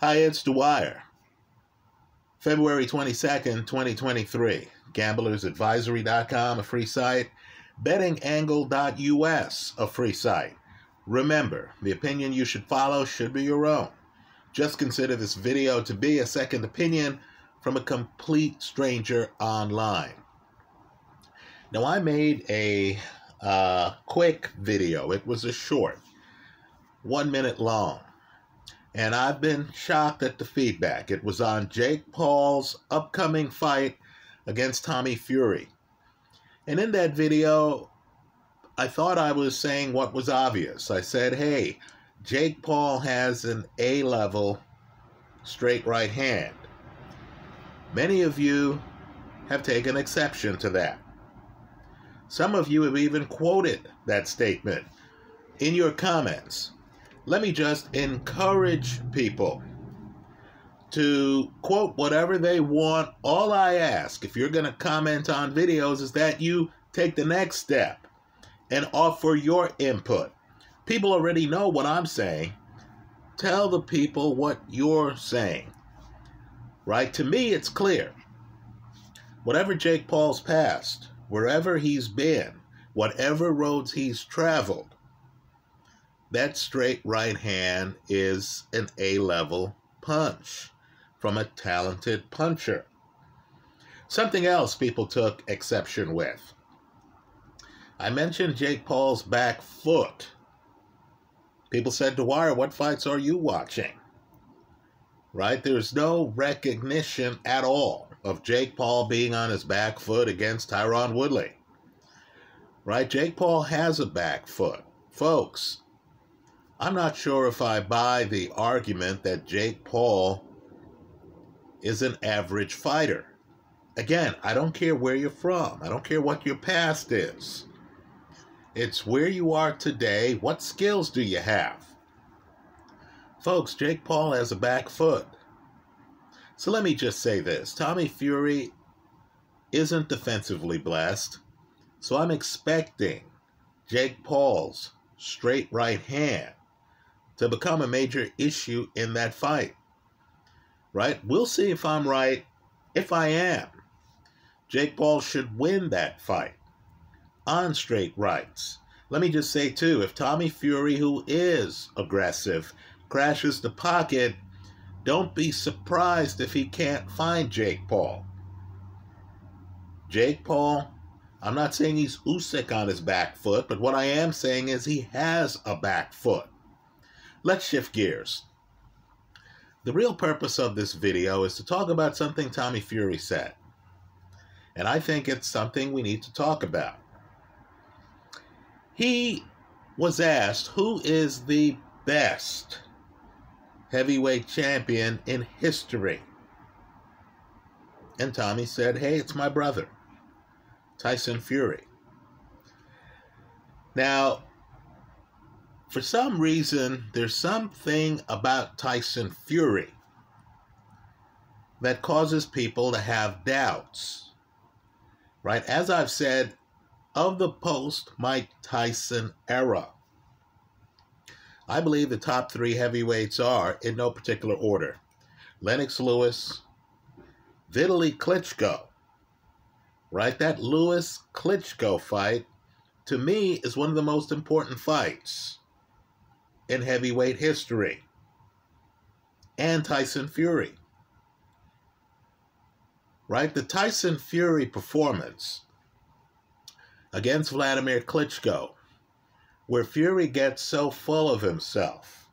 Hi, it's Dwyer. February 22nd, 2023. GamblersAdvisory.com, a free site. BettingAngle.us, a free site. Remember, the opinion you should follow should be your own. Just consider this video to be a second opinion from a complete stranger online. Now, I made a uh, quick video. It was a short, one minute long. And I've been shocked at the feedback. It was on Jake Paul's upcoming fight against Tommy Fury. And in that video, I thought I was saying what was obvious. I said, hey, Jake Paul has an A level straight right hand. Many of you have taken exception to that. Some of you have even quoted that statement in your comments. Let me just encourage people to quote whatever they want. All I ask, if you're going to comment on videos, is that you take the next step and offer your input. People already know what I'm saying. Tell the people what you're saying. Right? To me, it's clear. Whatever Jake Paul's past, wherever he's been, whatever roads he's traveled, that straight right hand is an A level punch from a talented puncher. Something else people took exception with. I mentioned Jake Paul's back foot. People said, Dwyer, what fights are you watching? Right? There's no recognition at all of Jake Paul being on his back foot against Tyron Woodley. Right? Jake Paul has a back foot. Folks, I'm not sure if I buy the argument that Jake Paul is an average fighter. Again, I don't care where you're from, I don't care what your past is. It's where you are today. What skills do you have? Folks, Jake Paul has a back foot. So let me just say this Tommy Fury isn't defensively blessed, so I'm expecting Jake Paul's straight right hand to become a major issue in that fight. Right? We'll see if I'm right. If I am, Jake Paul should win that fight on straight rights. Let me just say, too, if Tommy Fury, who is aggressive, crashes the pocket, don't be surprised if he can't find Jake Paul. Jake Paul, I'm not saying he's Usyk on his back foot, but what I am saying is he has a back foot. Let's shift gears. The real purpose of this video is to talk about something Tommy Fury said. And I think it's something we need to talk about. He was asked who is the best heavyweight champion in history. And Tommy said, Hey, it's my brother, Tyson Fury. Now, for some reason, there's something about Tyson Fury that causes people to have doubts. Right? As I've said, of the post Mike Tyson era, I believe the top three heavyweights are, in no particular order, Lennox Lewis, Vitaly Klitschko. Right? That Lewis Klitschko fight, to me, is one of the most important fights in heavyweight history. And Tyson Fury. Right? The Tyson Fury performance against Vladimir Klitschko where Fury gets so full of himself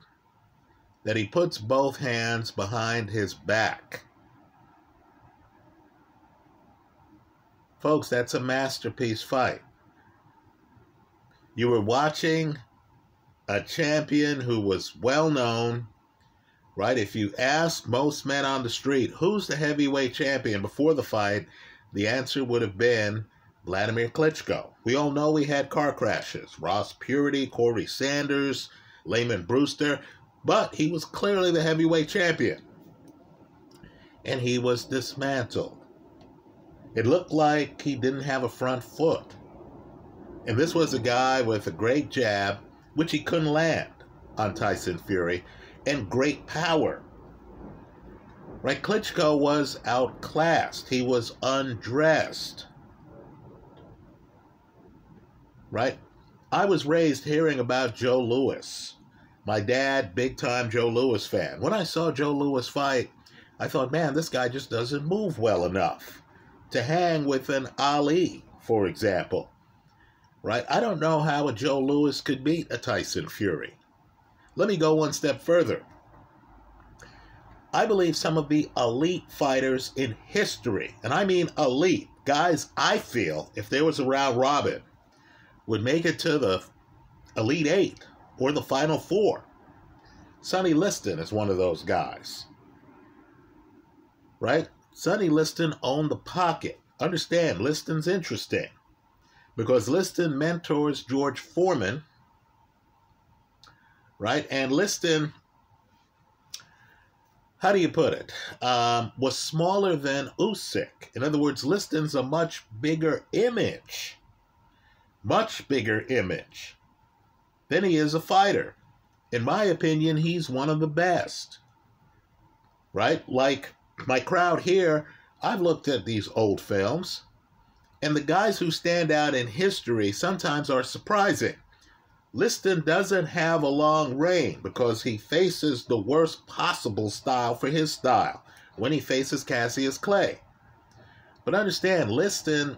that he puts both hands behind his back. Folks, that's a masterpiece fight. You were watching a champion who was well known, right? If you ask most men on the street, who's the heavyweight champion before the fight, the answer would have been Vladimir Klitschko. We all know he had car crashes. Ross Puritty, Corrie Sanders, Lamon Brewster, but he was clearly the heavyweight champion. And he was dismantled. It looked like he didn't have a front foot. And this was a guy with a great jab, which he couldn't land on Tyson Fury, and great power. Right? Klitschko was outclassed. He was undressed. Right? I was raised hearing about Joe Louis. My dad, big time Joe Louis fan. When I saw Joe Louis fight, I thought, man, this guy just doesn't move well enough to hang with an Ali, for example. Right? I don't know how a Joe Louis could beat a Tyson Fury. Let me go one step further. I believe some of the elite fighters in history, and I mean elite, guys I feel, if there was a round robin, would make it to the Elite Eight or the Final Four. Sonny Liston is one of those guys. Right? Sonny Liston owned the pocket. Understand, Liston's interesting because Liston mentors George Foreman, right? And Liston, how do you put it, um, was smaller than Usyk. In other words, Liston's a much bigger image much bigger image. than he is a fighter. In my opinion, he's one of the best. Right? Like my crowd here, I've looked at these old films, and the guys who stand out in history sometimes are surprising. Liston doesn't have a long reign because he faces the worst possible style for his style when he faces Cassius Clay. But understand, Liston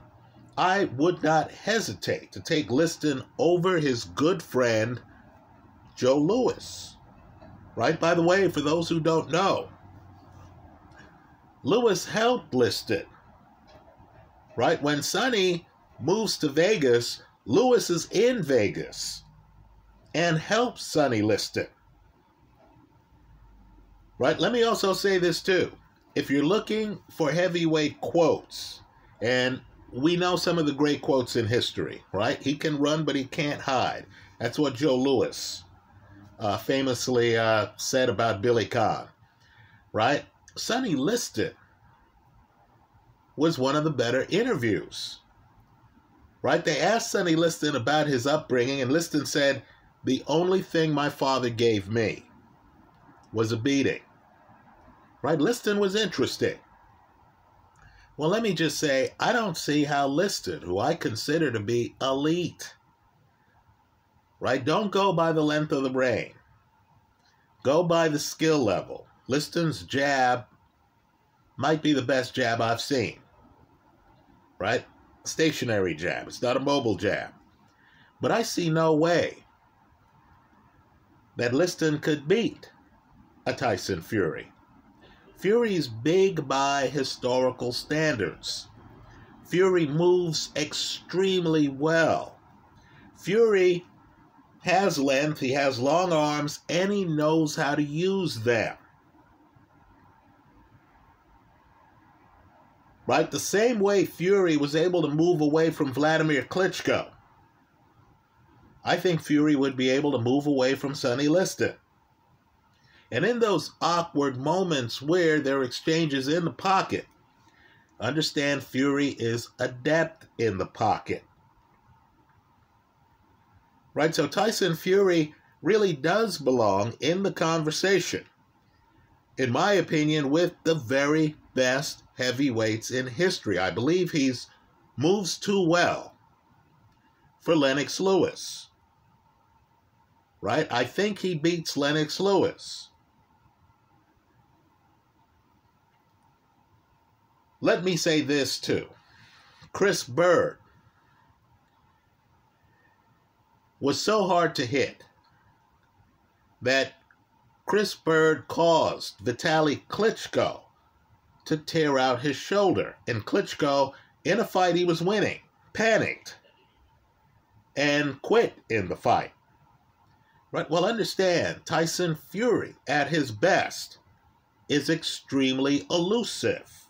I would not hesitate to take Liston over his good friend Joe Louis. Right, by the way, for those who don't know, Louis helped Liston. Right, when Sonny moves to Vegas, Louis is in Vegas and helps Sonny Liston. Right, let me also say this too. If you're looking for heavyweight quotes, and we know some of the great quotes in history, right? He can run, but he can't hide. That's what Joe Louis uh, famously uh, said about Billy Conn, right? Sonny Liston was one of the better interviews, right? They asked Sonny Liston about his upbringing, and Liston said, The only thing my father gave me was a beating, right? Liston was interesting. Well, let me just say, I don't see how Liston, who I consider to be elite, right? Don't go by the length of the brain. Go by the skill level. Liston's jab might be the best jab I've seen, right? Stationary jab. It's not a mobile jab. But I see no way that Liston could beat a Tyson Fury. Fury's big by historical standards. Fury moves extremely well. Fury has length, he has long arms, and he knows how to use them. Right? The same way Fury was able to move away from Vladimir Klitschko. I think Fury would be able to move away from Sonny Liston. And in those awkward moments where there are exchanges in the pocket, understand Fury is adept in the pocket. Right? So Tyson Fury really does belong in the conversation, in my opinion, with the very best heavyweights in history. I believe he's moves too well for Lennox Lewis. Right? I think he beats Lennox Lewis. Let me say this too. Chris Byrd was so hard to hit that Chris Byrd caused Vitali Klitschko to tear out his shoulder. And Klitschko, in a fight he was winning, panicked and quit in the fight. Right? Well, understand, Tyson Fury at his best is extremely elusive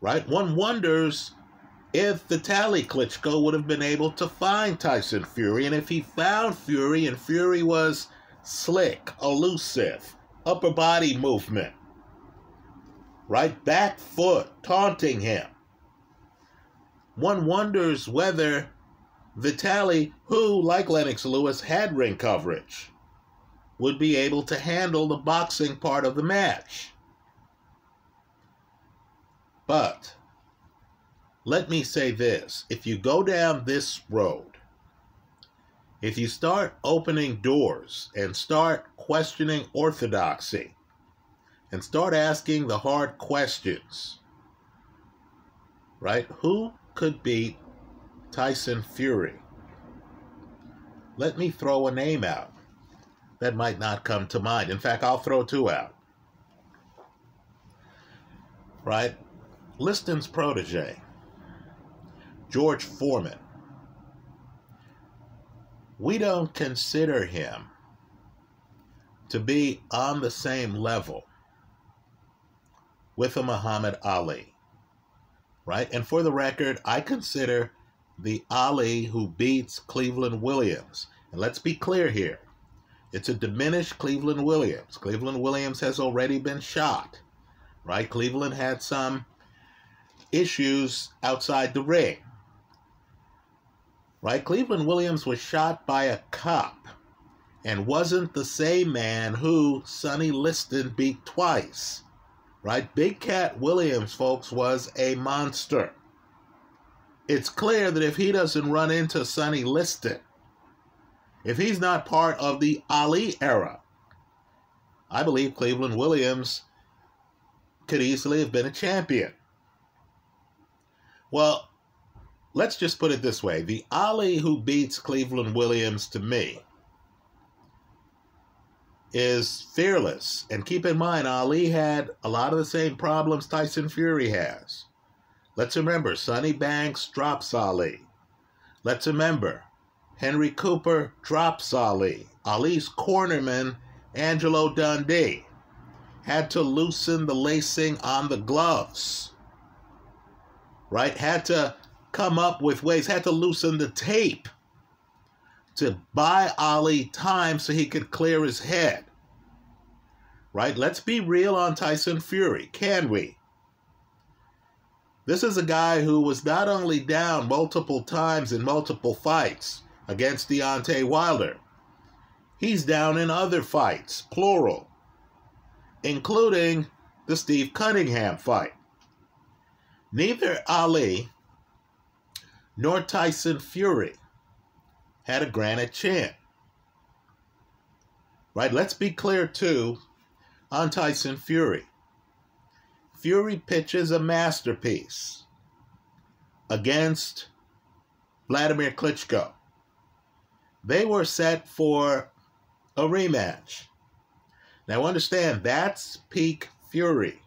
right? One wonders if Vitaly Klitschko would have been able to find Tyson Fury, and if he found Fury and Fury was slick, elusive, upper body movement, right? Back foot, taunting him. One wonders whether Vitaly, who, like Lennox Lewis, had ring coverage, would be able to handle the boxing part of the match. But let me say this if you go down this road, if you start opening doors and start questioning orthodoxy and start asking the hard questions, right? Who could beat Tyson Fury? Let me throw a name out that might not come to mind. In fact, I'll throw two out. Right? Liston's protege, George Foreman. We don't consider him to be on the same level with a Muhammad Ali. Right? And for the record, I consider the Ali who beats Cleveland Williams. And let's be clear here. It's a diminished Cleveland Williams. Cleveland Williams has already been shot. Right? Cleveland had some issues outside the ring. Right? Cleveland Williams was shot by a cop and wasn't the same man who Sonny Liston beat twice. Right? Big Cat Williams, folks, was a monster. It's clear that if he doesn't run into Sonny Liston, if he's not part of the Ali era, I believe Cleveland Williams could easily have been a champion. Well, let's just put it this way the Ali who beats Cleveland Williams to me is fearless. And keep in mind, Ali had a lot of the same problems Tyson Fury has. Let's remember, Sonny Banks drops Ali. Let's remember, Henry Cooper drops Ali. Ali's cornerman, Angelo Dundee, had to loosen the lacing on the gloves right? Had to come up with ways, had to loosen the tape to buy Ali time so he could clear his head. Right? Let's be real on Tyson Fury, can we? This is a guy who was not only down multiple times in multiple fights against Deontay Wilder, he's down in other fights, plural, including the Steve Cunningham fight. Neither Ali nor Tyson Fury had a granite chin. Right? Let's be clear, too, on Tyson Fury. Fury pitches a masterpiece against Vladimir Klitschko. They were set for a rematch. Now, understand, that's peak Fury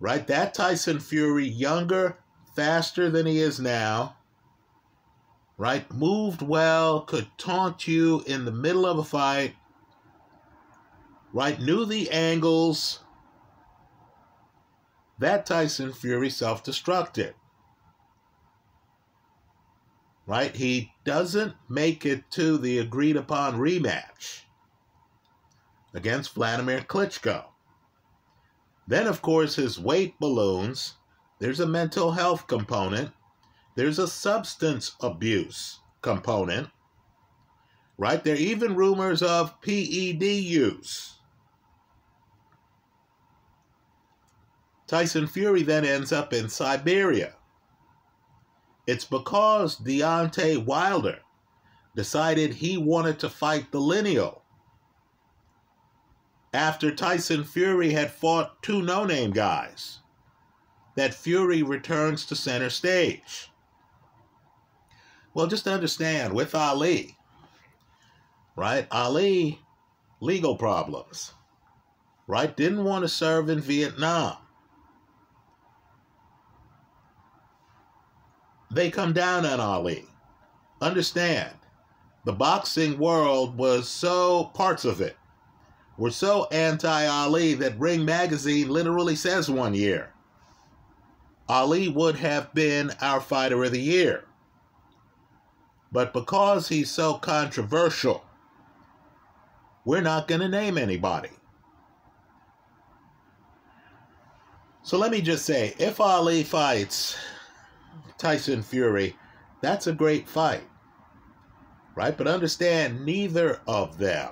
right? That Tyson Fury, younger, faster than he is now, right? Moved well, could taunt you in the middle of a fight, right? Knew the angles. That Tyson Fury self destructed. Right? He doesn't make it to the agreed upon rematch against Vladimir Klitschko. Then, of course, his weight balloons. There's a mental health component. There's a substance abuse component. Right? There are even rumors of PED use. Tyson Fury then ends up in Siberia. It's because Deontay Wilder decided he wanted to fight the lineal after Tyson Fury had fought two no name guys that Fury returns to center stage. Well, just understand with Ali, right? Ali, legal problems, right? Didn't want to serve in Vietnam. They come down on Ali. Understand, the boxing world was so, parts of it were so anti Ali that Ring Magazine literally says one year Ali would have been our fighter of the year. But because he's so controversial, we're not going to name anybody. So let me just say if Ali fights Tyson Fury, that's a great fight. Right? But understand, neither of them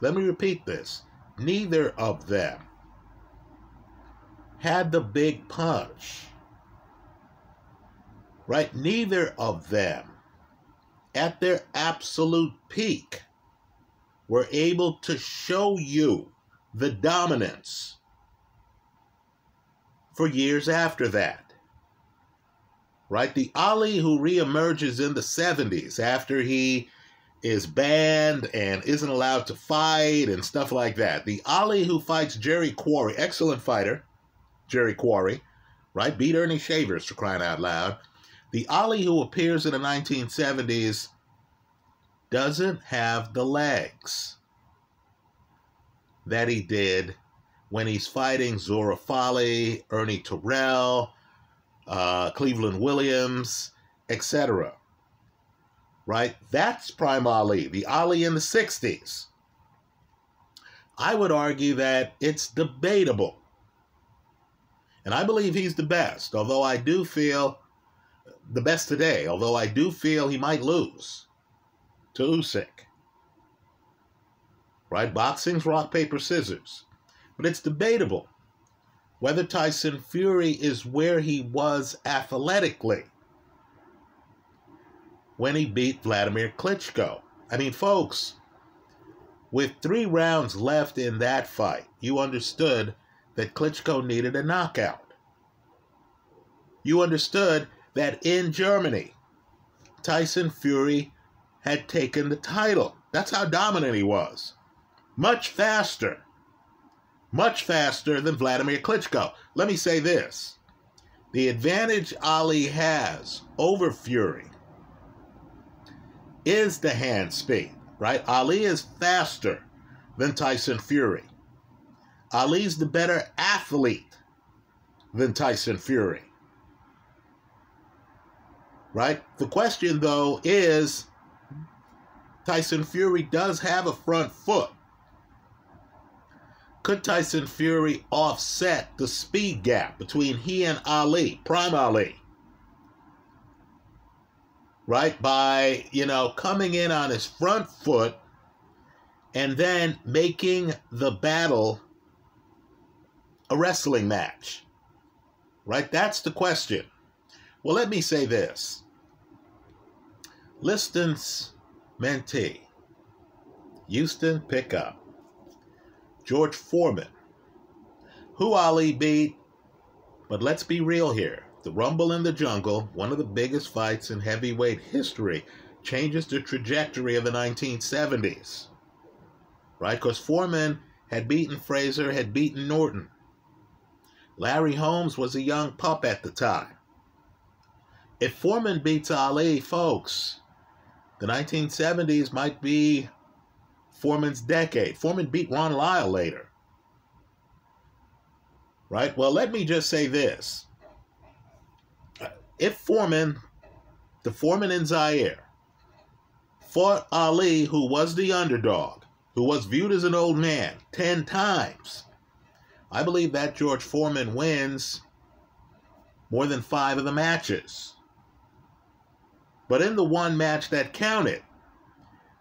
let me repeat this neither of them had the big punch. Right? Neither of them, at their absolute peak, were able to show you the dominance for years after that. Right? The Ali who reemerges in the 70s after he is banned and isn't allowed to fight and stuff like that. The Ali who fights Jerry Quarry, excellent fighter, Jerry Quarry, right? Beat Ernie Shavers for crying out loud. The Ali who appears in the 1970s doesn't have the legs that he did when he's fighting Zora Folley, Ernie Terrell, uh, Cleveland Williams, etc. Right? That's Prime Ali, the Ali in the 60s. I would argue that it's debatable. And I believe he's the best, although I do feel the best today, although I do feel he might lose to Usyk. Right? Boxing's rock, paper, scissors. But it's debatable whether Tyson Fury is where he was athletically when he beat Vladimir Klitschko. I mean, folks, with three rounds left in that fight, you understood that Klitschko needed a knockout. You understood that in Germany, Tyson Fury had taken the title. That's how dominant he was. Much faster much faster than Vladimir Klitschko. Let me say this the advantage Ali has over Fury is the hand speed, right? Ali is faster than Tyson Fury. Ali's the better athlete than Tyson Fury. Right? The question, though, is Tyson Fury does have a front foot. Could Tyson Fury offset the speed gap between he and Ali, Prime Ali? Right? By, you know, coming in on his front foot and then making the battle a wrestling match. Right? That's the question. Well, let me say this. Liston's mentee, Houston Pickup, George Foreman, who Ali beat. But let's be real here. The Rumble in the Jungle, one of the biggest fights in heavyweight history, changes the trajectory of the 1970s. Right? Because Foreman had beaten Frazier, had beaten Norton. Larry Holmes was a young pup at the time. If Foreman beats Ali, folks, the 1970s might be Foreman's decade. Foreman beat Ron Lyle later. Right? Well, let me just say this. If Foreman, the Foreman in Zaire, fought Ali, who was the underdog, who was viewed as an old man 10 times, I believe that George Foreman wins more than five of the matches. But in the one match that counted,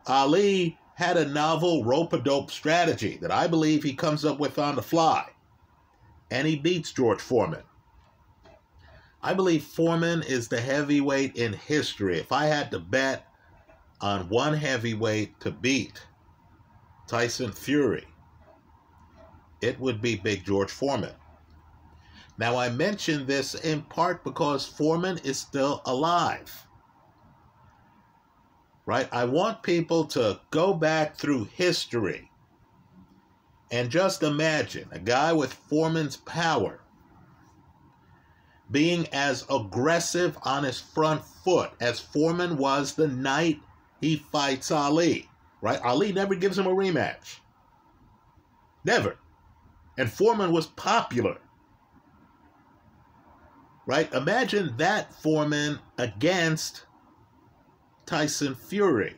Ali had a novel rope a dope strategy that I believe he comes up with on the fly. And he beats George Foreman. I believe Foreman is the heavyweight in history. If I had to bet on one heavyweight to beat Tyson Fury, it would be Big George Foreman. Now, I mention this in part because Foreman is still alive right? I want people to go back through history and just imagine a guy with Foreman's power being as aggressive on his front foot as Foreman was the night he fights Ali, right? Ali never gives him a rematch. Never. And Foreman was popular. Right? Imagine that Foreman against Tyson Fury.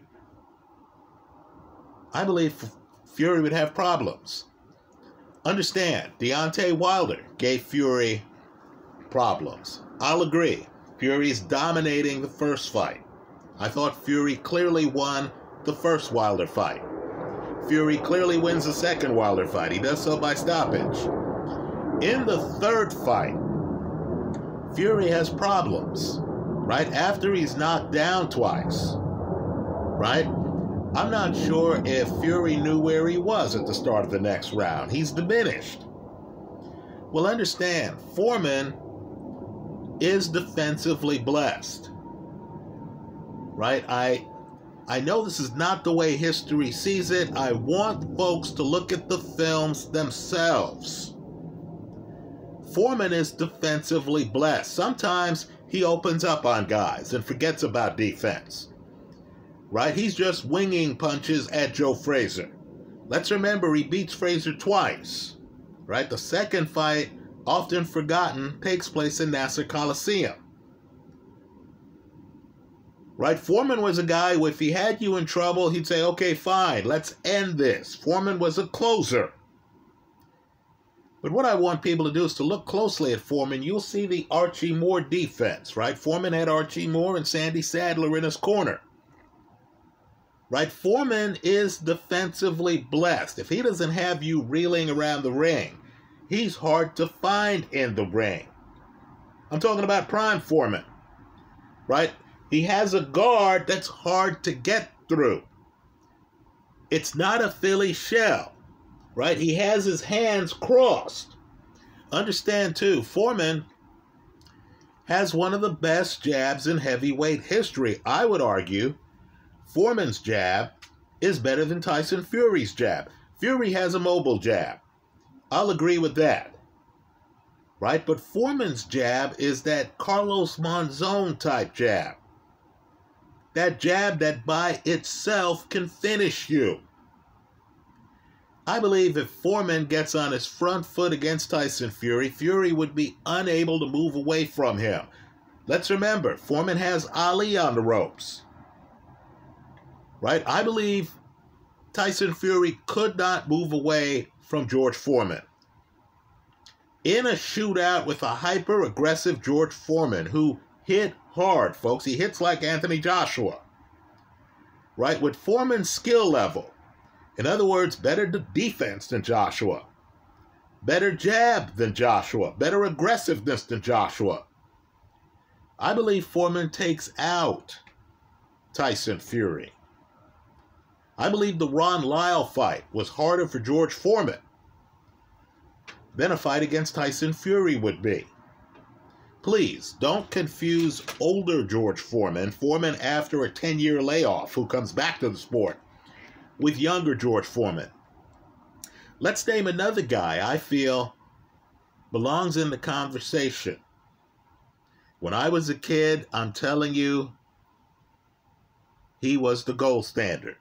I believe Fury would have problems. Understand, Deontay Wilder gave Fury problems. I'll agree. Fury's dominating the first fight. I thought Fury clearly won the first Wilder fight. Fury clearly wins the second Wilder fight. He does so by stoppage. In the third fight, Fury has problems, right? After he's knocked down twice, right? I'm not sure if Fury knew where he was at the start of the next round. He's diminished. Well, understand, Foreman is defensively blessed. Right? I I know this is not the way history sees it. I want folks to look at the films themselves. Foreman is defensively blessed. Sometimes he opens up on guys and forgets about defense. Right? He's just winging punches at Joe Frazier. Let's remember he beats Frazier twice. Right? The second fight, often forgotten, takes place in Nassau Coliseum. Right? Foreman was a guy if he had you in trouble, he'd say, okay, fine, let's end this. Foreman was a closer. But what I want people to do is to look closely at Foreman. You'll see the Archie Moore defense, right? Foreman had Archie Moore and Sandy Saddler in his corner. Right? Foreman is defensively blessed. If he doesn't have you reeling around the ring, he's hard to find in the ring. I'm talking about Prime Foreman. Right? He has a guard that's hard to get through. It's not a Philly shell right? He has his hands crossed. Understand, too, Foreman has one of the best jabs in heavyweight history. I would argue Foreman's jab is better than Tyson Fury's jab. Fury has a mobile jab. I'll agree with that. Right? But Foreman's jab is that Carlos Monzon type jab. That jab that by itself can finish you. I believe if Foreman gets on his front foot against Tyson Fury, Fury would be unable to move away from him. Let's remember, Foreman has Ali on the ropes. Right? I believe Tyson Fury could not move away from George Foreman. In a shootout with a hyper aggressive George Foreman who hit hard, folks, he hits like Anthony Joshua. Right? With Foreman's skill level, in other words, better defense than Joshua, better jab than Joshua, better aggressiveness than Joshua. I believe Foreman takes out Tyson Fury. I believe the Ron Lyle fight was harder for George Foreman than a fight against Tyson Fury would be. Please don't confuse older George Foreman, Foreman after a 10 year layoff, who comes back to the sport, with younger George Foreman. Let's name another guy I feel belongs in the conversation. When I was a kid, I'm telling you, he was the gold standard.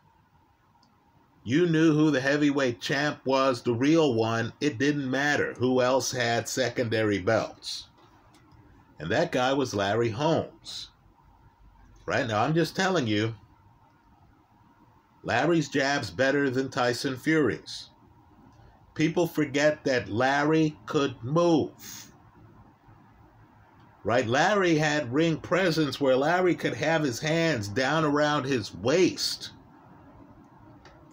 You knew who the heavyweight champ was, the real one. It didn't matter who else had secondary belts. And that guy was Larry Holmes. Right now, I'm just telling you, Larry's jab's better than Tyson Fury's. People forget that Larry could move. Right? Larry had ring presence where Larry could have his hands down around his waist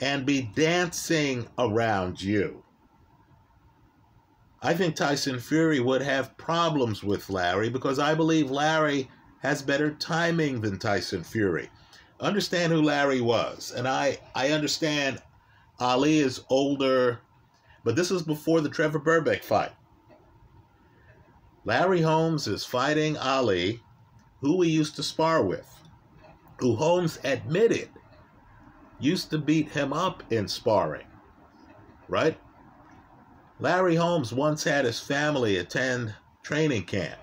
and be dancing around you. I think Tyson Fury would have problems with Larry because I believe Larry has better timing than Tyson Fury understand who Larry was. And I, I understand Ali is older, but this is before the Trevor Berbick fight. Larry Holmes is fighting Ali, who he used to spar with, who Holmes admitted used to beat him up in sparring, right? Larry Holmes once had his family attend training camp.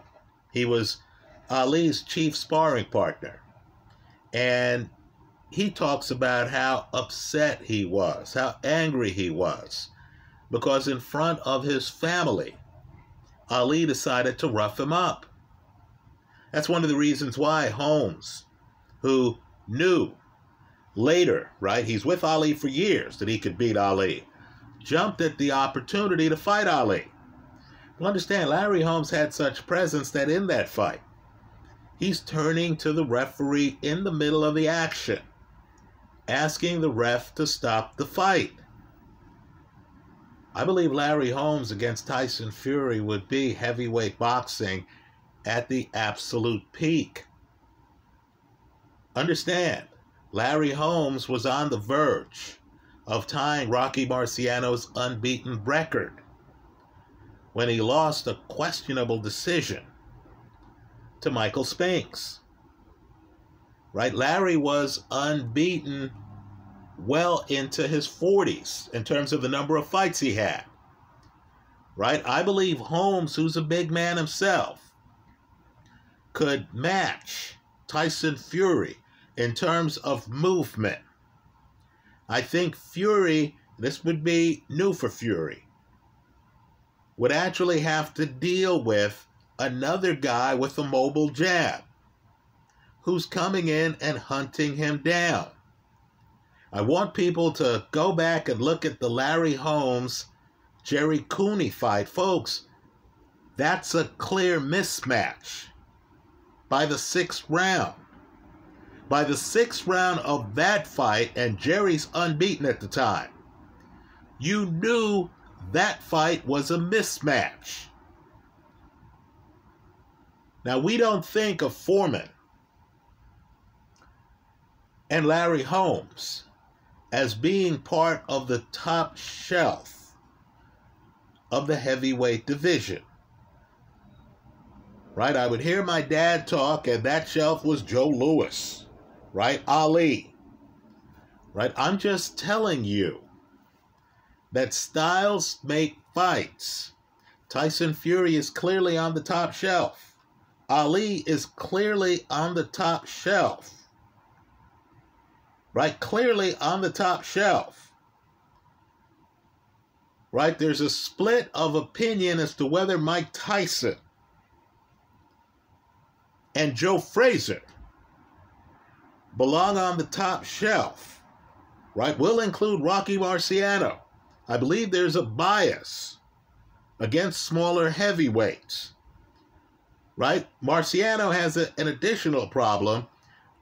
He was Ali's chief sparring partner. And he talks about how upset he was, how angry he was, because in front of his family, Ali decided to rough him up. That's one of the reasons why Holmes, who knew later, right, he's with Ali for years that he could beat Ali, jumped at the opportunity to fight Ali. But understand, Larry Holmes had such presence that in that fight, he's turning to the referee in the middle of the action, asking the ref to stop the fight. I believe Larry Holmes against Tyson Fury would be heavyweight boxing at the absolute peak. Understand, Larry Holmes was on the verge of tying Rocky Marciano's unbeaten record when he lost a questionable decision to Michael Spinks. Right? Larry was unbeaten well into his 40s in terms of the number of fights he had. Right? I believe Holmes, who's a big man himself, could match Tyson Fury in terms of movement. I think Fury, this would be new for Fury, would actually have to deal with another guy with a mobile jab who's coming in and hunting him down. I want people to go back and look at the Larry Holmes Jerry Cooney fight. Folks, that's a clear mismatch by the sixth round. By the sixth round of that fight, and Jerry's unbeaten at the time, you knew that fight was a mismatch. Now, we don't think of Foreman and Larry Holmes as being part of the top shelf of the heavyweight division. Right? I would hear my dad talk, and that shelf was Joe Louis, right? Ali. Right? I'm just telling you that styles make fights. Tyson Fury is clearly on the top shelf. Ali is clearly on the top shelf right? Clearly on the top shelf. Right? There's a split of opinion as to whether Mike Tyson and Joe Frazier belong on the top shelf. Right? We'll include Rocky Marciano. I believe there's a bias against smaller heavyweights. Right? Marciano has a, an additional problem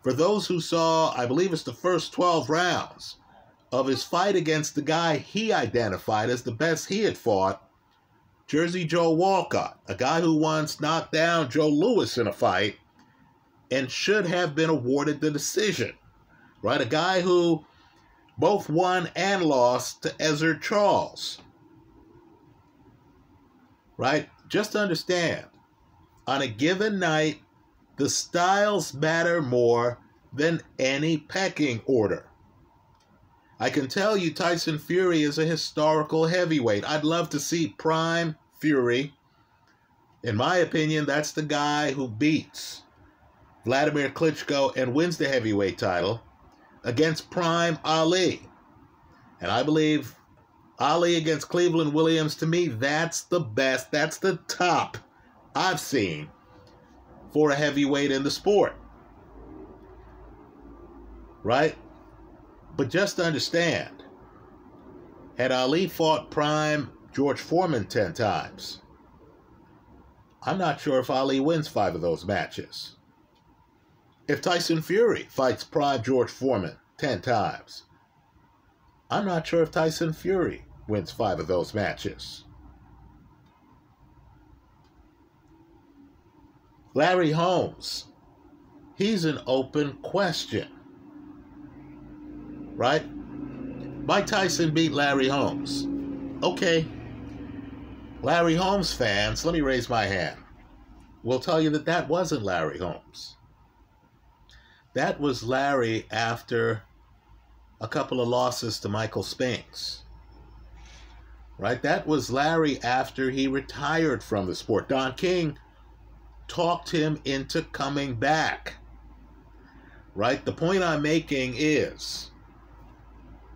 for those who saw, I believe it's the first 12 rounds of his fight against the guy he identified as the best he had fought, Jersey Joe Walcott, a guy who once knocked down Joe Louis in a fight and should have been awarded the decision, right? A guy who both won and lost to Ezzard Charles, right? Just understand, on a given night, the styles matter more than any pecking order. I can tell you Tyson Fury is a historical heavyweight. I'd love to see Prime Fury. In my opinion, that's the guy who beats Vladimir Klitschko and wins the heavyweight title against Prime Ali. And I believe Ali against Cleveland Williams, to me, that's the best. That's the top I've seen for a heavyweight in the sport. Right? But just understand, had Ali fought prime George Foreman 10 times, I'm not sure if Ali wins five of those matches. If Tyson Fury fights prime George Foreman 10 times, I'm not sure if Tyson Fury wins five of those matches. Larry Holmes, he's an open question. Right? Mike Tyson beat Larry Holmes. Okay. Larry Holmes fans, let me raise my hand. We'll tell you that that wasn't Larry Holmes. That was Larry after a couple of losses to Michael Spinks. Right? That was Larry after he retired from the sport. Don King talked him into coming back. Right? The point I'm making is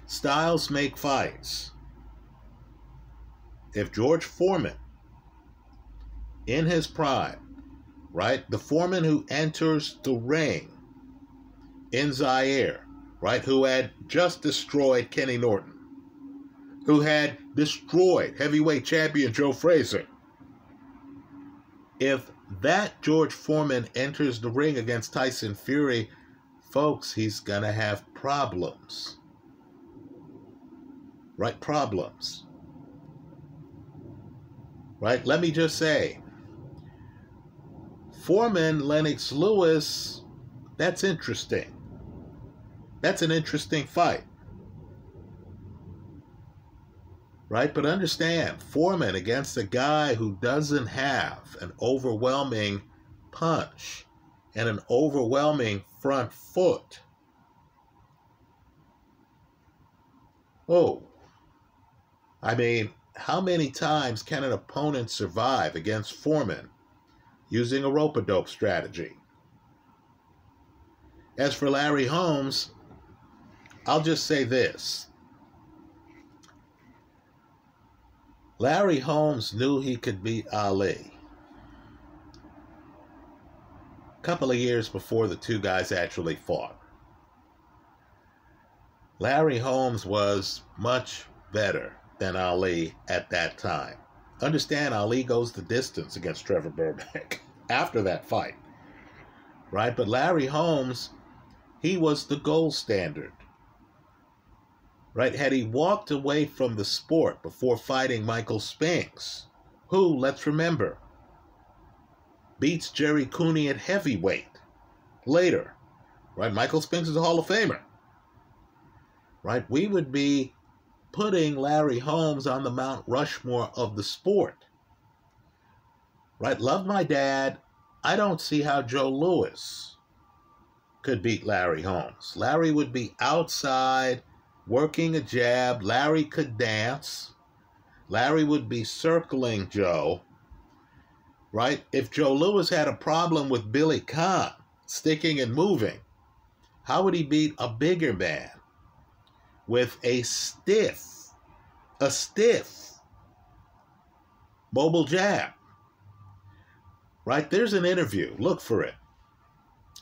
styles make fights. If George Foreman, in his prime, right, the Foreman who enters the ring in Zaire, right, who had just destroyed Kenny Norton, who had destroyed heavyweight champion Joe Frazier, if that George Foreman enters the ring against Tyson Fury, folks, he's going to have problems. Right? Problems. Right? Let me just say Foreman, Lennox Lewis, that's interesting. That's an interesting fight. Right? But understand, Foreman against a guy who doesn't have an overwhelming punch and an overwhelming front foot. Oh, I mean, how many times can an opponent survive against Foreman using a rope a dope strategy? As for Larry Holmes, I'll just say this. Larry Holmes knew he could beat Ali. A couple of years before the two guys actually fought. Larry Holmes was much better than Ali at that time. Understand, Ali goes the distance against Trevor Berbick after that fight. Right? But Larry Holmes, he was the gold standard. Right? Had he walked away from the sport before fighting Michael Spinks, who, let's remember, beats Gerry Cooney at heavyweight later. Right? Michael Spinks is a Hall of Famer. Right? We would be putting Larry Holmes on the Mount Rushmore of the sport. Right? Love my dad. I don't see how Joe Louis could beat Larry Holmes. Larry would be outside working a jab. Larry could dance. Larry would be circling Joe. Right? If Joe Louis had a problem with Billy Conn sticking and moving, how would he beat a bigger man? with a stiff, a stiff mobile jab. Right? There's an interview, look for it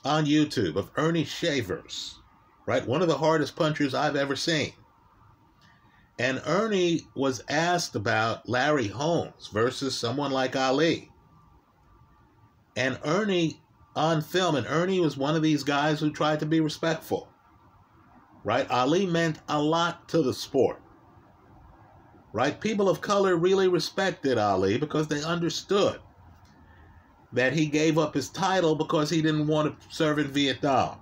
on YouTube of Ernie Shavers, right? One of the hardest punchers I've ever seen. And Ernie was asked about Larry Holmes versus someone like Ali. And Ernie on film, and Ernie was one of these guys who tried to be respectful right? Ali meant a lot to the sport, right? People of color really respected Ali because they understood that he gave up his title because he didn't want to serve in Vietnam,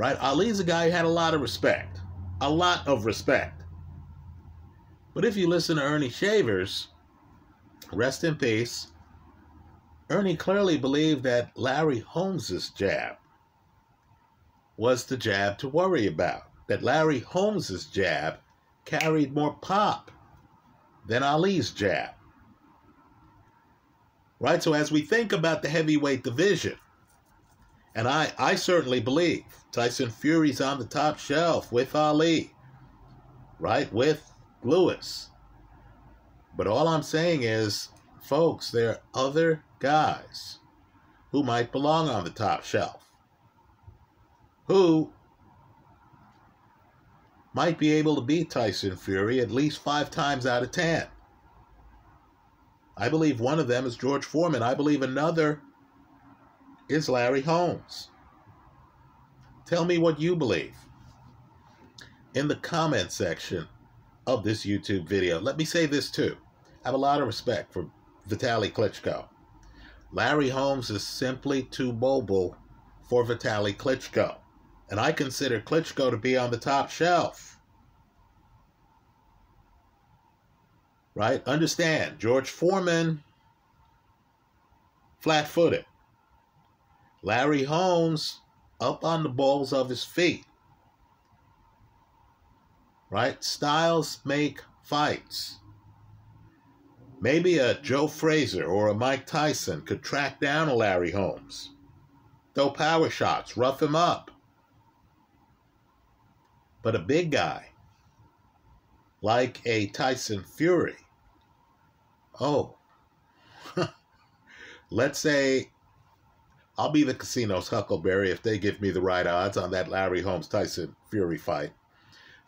right? Ali's a guy who had a lot of respect, a lot of respect. But if you listen to Ernie Shavers, rest in peace, Ernie clearly believed that Larry Holmes's jab was the jab to worry about. That Larry Holmes's jab carried more pop than Ali's jab. Right? So as we think about the heavyweight division, and I, I certainly believe Tyson Fury's on the top shelf with Ali, right? With Lewis. But all I'm saying is, folks, there are other guys who might belong on the top shelf who might be able to beat Tyson Fury at least five times out of ten. I believe one of them is George Foreman. I believe another is Larry Holmes. Tell me what you believe in the comment section of this YouTube video. Let me say this too. I have a lot of respect for Vitaly Klitschko. Larry Holmes is simply too mobile for Vitaly Klitschko and I consider Klitschko to be on the top shelf. Right? Understand, George Foreman, flat footed. Larry Holmes, up on the balls of his feet. Right? Styles make fights. Maybe a Joe Frazier or a Mike Tyson could track down a Larry Holmes. Throw power shots, rough him up. But a big guy, like a Tyson Fury, oh, let's say I'll be the casino's Huckleberry if they give me the right odds on that Larry Holmes Tyson Fury fight.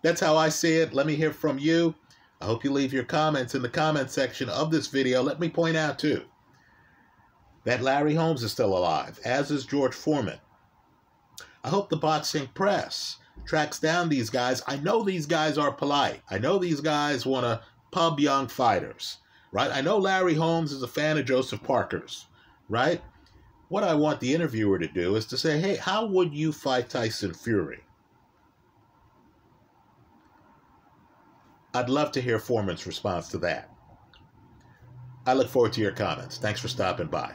That's how I see it. Let me hear from you. I hope you leave your comments in the comment section of this video. Let me point out, too, that Larry Holmes is still alive, as is George Foreman. I hope the boxing press tracks down these guys. I know these guys are polite. I know these guys want to pub young fighters. right? I know Larry Holmes is a fan of Joseph Parker's, right? What I want the interviewer to do is to say, hey, how would you fight Tyson Fury? I'd love to hear Foreman's response to that. I look forward to your comments. Thanks for stopping by.